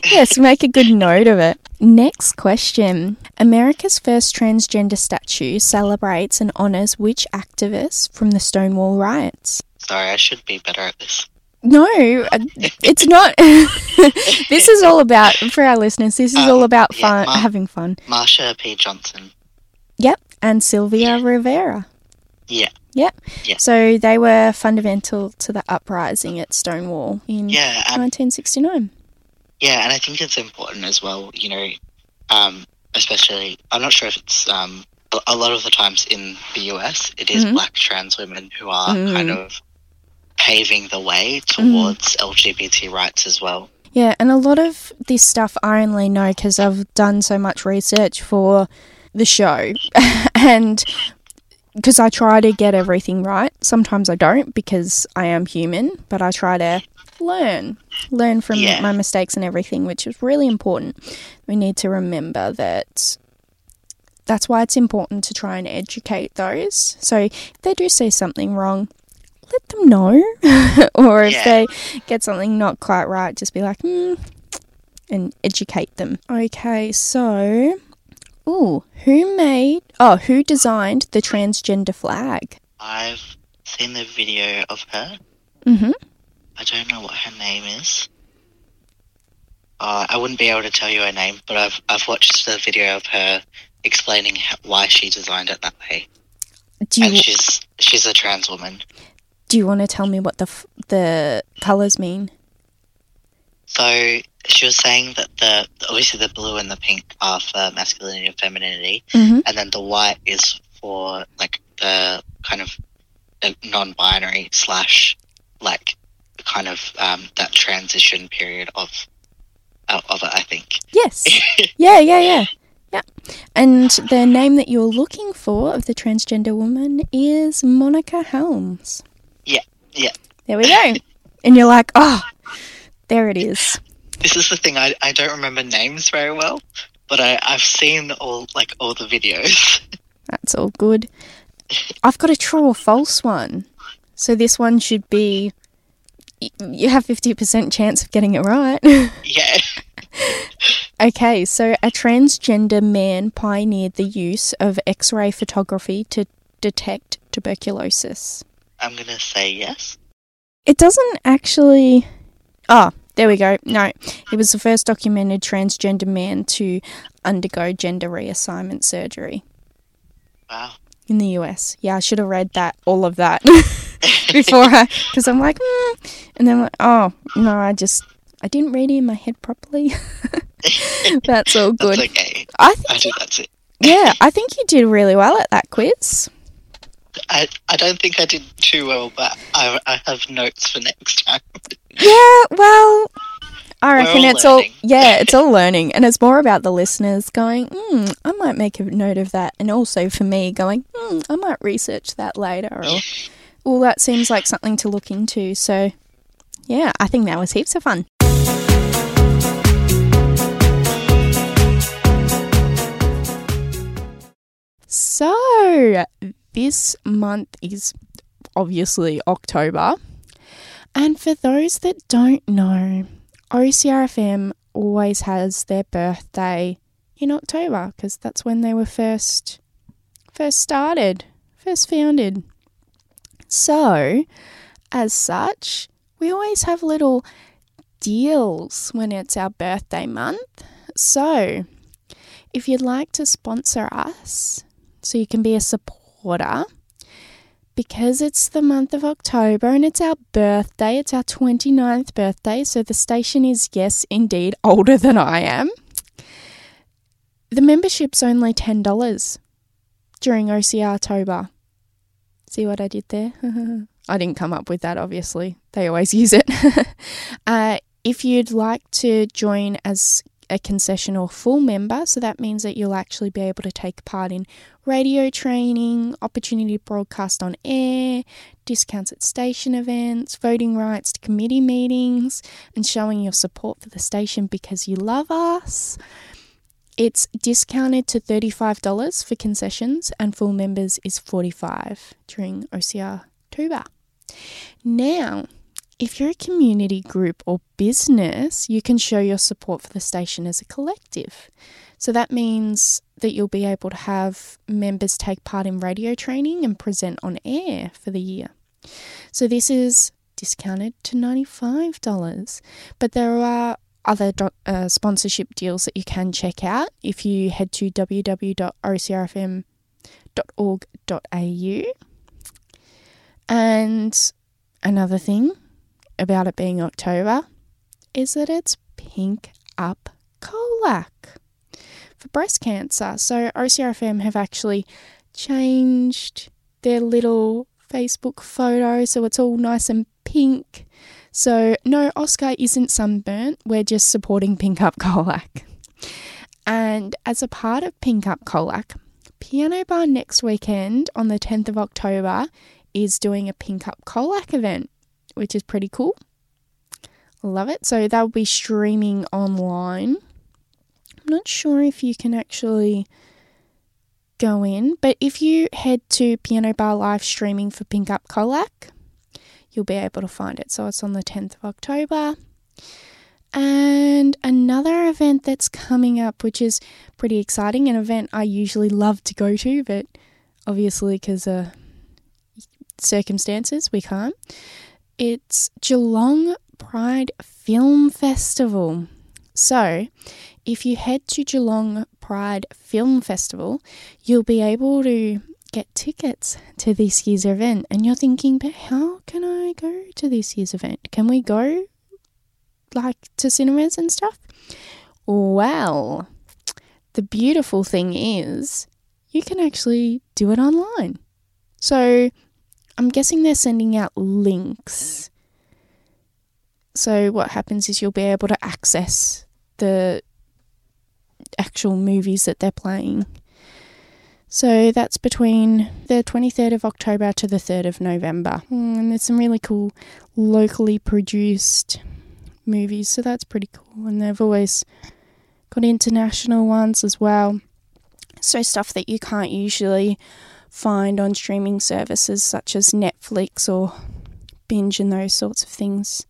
yes, make a good note of it. Next question. America's first transgender statue celebrates and honours which activists from the Stonewall riots? Sorry, I should be better at this. No, uh, it's not. this is all about, for our listeners, this is Um, all about yeah, fun, Ma- having fun. Marsha P. Johnson. Yep, and Sylvia Rivera. Yeah. Yep. Yeah. So they were fundamental to the uprising at Stonewall in Yeah, um, 1969. Yeah, and I think it's important as well, you know, um, especially, I'm not sure if it's, um, a- lot of the times in the US, it is Mhm. black trans women who are Mhm. kind of paving the way mm. towards LGBT rights as well. Yeah, and a lot of this stuff I only know because I've done so much research for the show, and because I try to get everything right. Sometimes I don't because I am human, but I try to learn, learn from Yeah. my mistakes and everything, which is really important. We need to remember that. That's why it's important to try and educate those. So if they do see something wrong, let them know. or if Yeah. they get something not quite right, just be like, hmm, and educate them. Okay, so, ooh, who made, oh, who designed the transgender flag? I've seen the video of her. Mm-hmm. I don't know what her name is. Uh, I wouldn't be able to tell you her name, but I've I've watched the video of her explaining ho- why she designed it that way. Do you and she's she's a trans woman. Do you want to tell me what the f- the colors mean? So she was saying that the obviously the blue and the pink are for masculinity and femininity, Mm-hmm. and then the white is for like the kind of non-binary slash like kind of um, that transition period of of of it. I think. Yes. yeah, yeah, yeah. Yeah. And the name that you're looking for of the transgender woman is Monica Helms. Yeah. There we go. and you're like, oh, there it is. This is the thing. I I don't remember names very well, but I I've seen all like all the videos. That's all good. I've got a true or false one. So this one should be. You have 50% chance of getting it right. yeah. okay, so a transgender man pioneered the use of X ray photography to detect tuberculosis. I'm gonna say yes. It doesn't actually. Oh, there we go. No, he was the first documented transgender man to undergo gender reassignment surgery Wow. in the US. Yeah, I should have read that, all of that, before I. Because I'm like, mm, and then, like, oh, no, I just. I didn't read it in my head properly. That's all good. That's okay. I I think, do that's it. yeah, I think you did really well at that quiz. I I don't think I did too well, but I I have notes for next time. Yeah, well, I reckon all it's all yeah, it's all learning, and it's more about the listeners going, mm, I might make a note of that, and also for me going, mm, I might research that later, or well, that seems like something to look into. So, yeah, I think that was heaps of fun. So, this month is obviously October. And for those that don't know, OCRFM always has their birthday in October because that's when they were first first started, first founded. So, as such, we always have little deals when it's our birthday month. So, if you'd like to sponsor us so you can be a supporter, because it's the month of October and it's our birthday, it's our 29th birthday, so the station is, yes, indeed, older than I am. The membership's only $10 during OCR Tober. See what I did there? I didn't come up with that, obviously. They always use it. uh, if you'd like to join as a concession or full member. So that means that you'll actually be able to take part in radio training, opportunity to broadcast on air, discounts at station events, voting rights to committee meetings, and showing your support for the station because you love us. It's discounted to $35 for concessions and full members is $45 during OCR Tober. Now, if you're a community group or business, you can show your support for the station as a collective. So that means that you'll be able to have members take part in radio training and present on air for the year. So this is discounted to $95, but there are other uh, sponsorship deals that you can check out if you head to www.ocrfm.org.au. And another thing about it being October is that it's Pink Up Colac for breast cancer. So OCRFM have actually changed their little Facebook photo so it's all nice and pink. So no, Oscar isn't sunburnt. We're just supporting Pink Up Colac. And as a part of Pink Up Colac, Piano Bar next weekend on the 10th of October is doing a Pink Up Colac event, which is pretty cool. Love it. So that will be streaming online. I'm not sure if you can actually go in, but if you head to Piano Bar live streaming for Pink Up Colac, you'll be able to find it. So it's on the 10th of October. And another event that's coming up, which is pretty exciting, an event I usually love to go to, but obviously because of circumstances we can't. It's Geelong Pride Film Festival. So, if you head to Geelong Pride Film Festival, you'll be able to get tickets to this year's event. And you're thinking, but how can I go to this year's event? Can we go like to cinemas and stuff? Well, the beautiful thing is you can actually do it online. So, I'm guessing they're sending out links. So, what happens is you'll be able to access the actual movies that they're playing. So, that's between the 23rd of October to the 3rd of November. Mm, And there's some really cool locally produced movies, so that's pretty cool. And they've always got international ones as well. So, stuff that you can't usually find on streaming services such as Netflix or Binge and those sorts of things.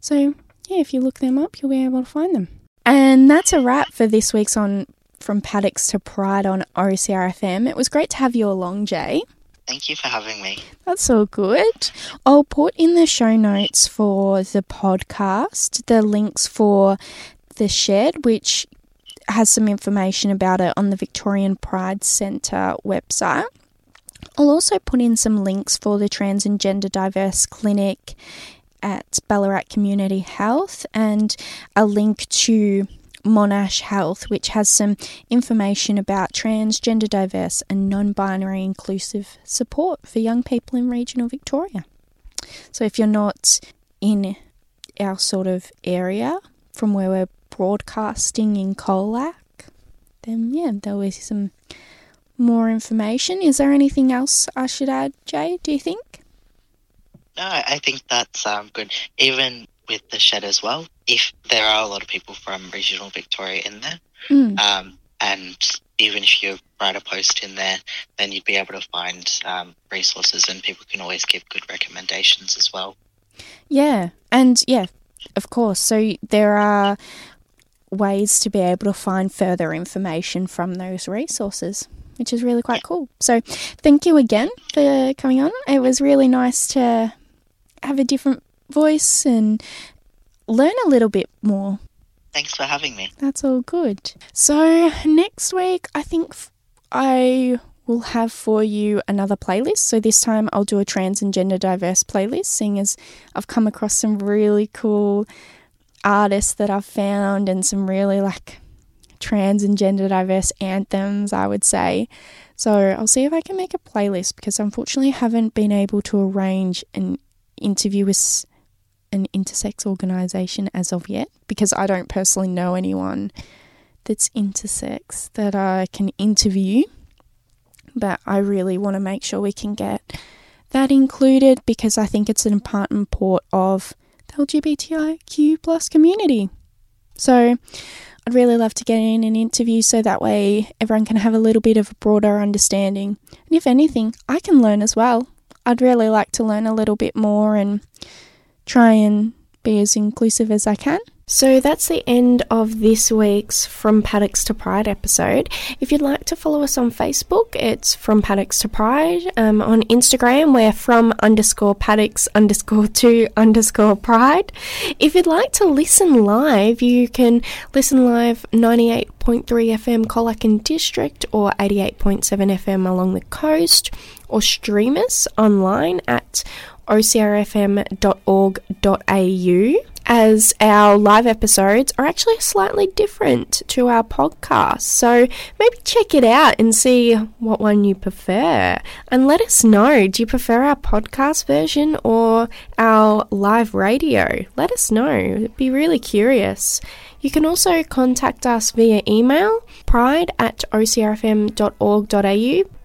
So, yeah, if you look them up, you'll be able to find them. And that's a wrap for this week's on From Paddocks to Pride on OCRFM. It was great to have you along, Jay. Thank you for having me. That's all good. I'll put in the show notes for the podcast the links for the shed, which has some information about it on the Victorian Pride Centre website. I'll also put in some links for the Trans and Gender Diverse Clinic at Ballarat Community Health and a link to Monash Health, which has some information about trans, gender diverse, and non binary inclusive support for young people in regional Victoria. So if you're not in our sort of area from where we're broadcasting in Colac, then yeah, there'll be some more information. Is there anything else I should add, Jay? Do you think? No, I think that's um, good. Even with the shed as well, if there are a lot of people from regional Victoria in there, Mm. um, and even if you write a post in there, then you'd be able to find um, resources, and people can always give good recommendations as well. Yeah, and yeah, of course. So there are ways to be able to find further information from those resources, which is really quite cool. So thank you again for coming on. It was really nice to have a different voice and learn a little bit more. Thanks for having me. That's all good. So next week, I think I will have for you another playlist. So this time I'll do a trans and gender diverse playlist, seeing as I've come across some really cool artists that I've found and some really like trans and gender diverse anthems, I would say. So I'll see if I can make a playlist because unfortunately I haven't been able to arrange an interview with an intersex organisation as of yet because I don't personally know anyone that's intersex that I can interview. But I really want to make sure we can get that included because I think it's an important part of the LGBTIQ plus community. So I'd really love to get in an interview so that way everyone can have a little bit of a broader understanding. And if anything, I can learn as well. I'd really like to learn a little bit more and try and be as inclusive as I can. So that's the end of this week's From Paddocks to Pride episode. If you'd like to follow us on Facebook, it's From Paddocks to Pride. Um, on Instagram, we're from underscore paddocks underscore to underscore pride. If you'd like to listen live, you can listen live 98.3 FM Colac District or 88.7 FM along the coast or stream us online at ocrfm.org.au as our live episodes are actually slightly different to our podcast. So maybe check it out and see what one you prefer. And let us know do you prefer our podcast version or our live radio? Let us know. It'd be really curious. You can also contact us via email pride at ocrfm.org.au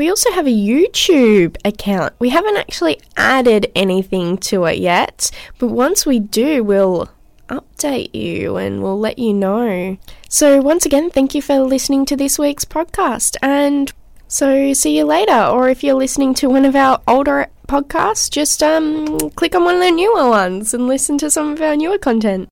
we also have a YouTube account. We haven't actually added anything to it yet, but once we do, we'll update you and we'll let you know. So, once again, thank you for listening to this week's podcast, and so see you later. Or if you're listening to one of our older podcasts, just um, click on one of the newer ones and listen to some of our newer content.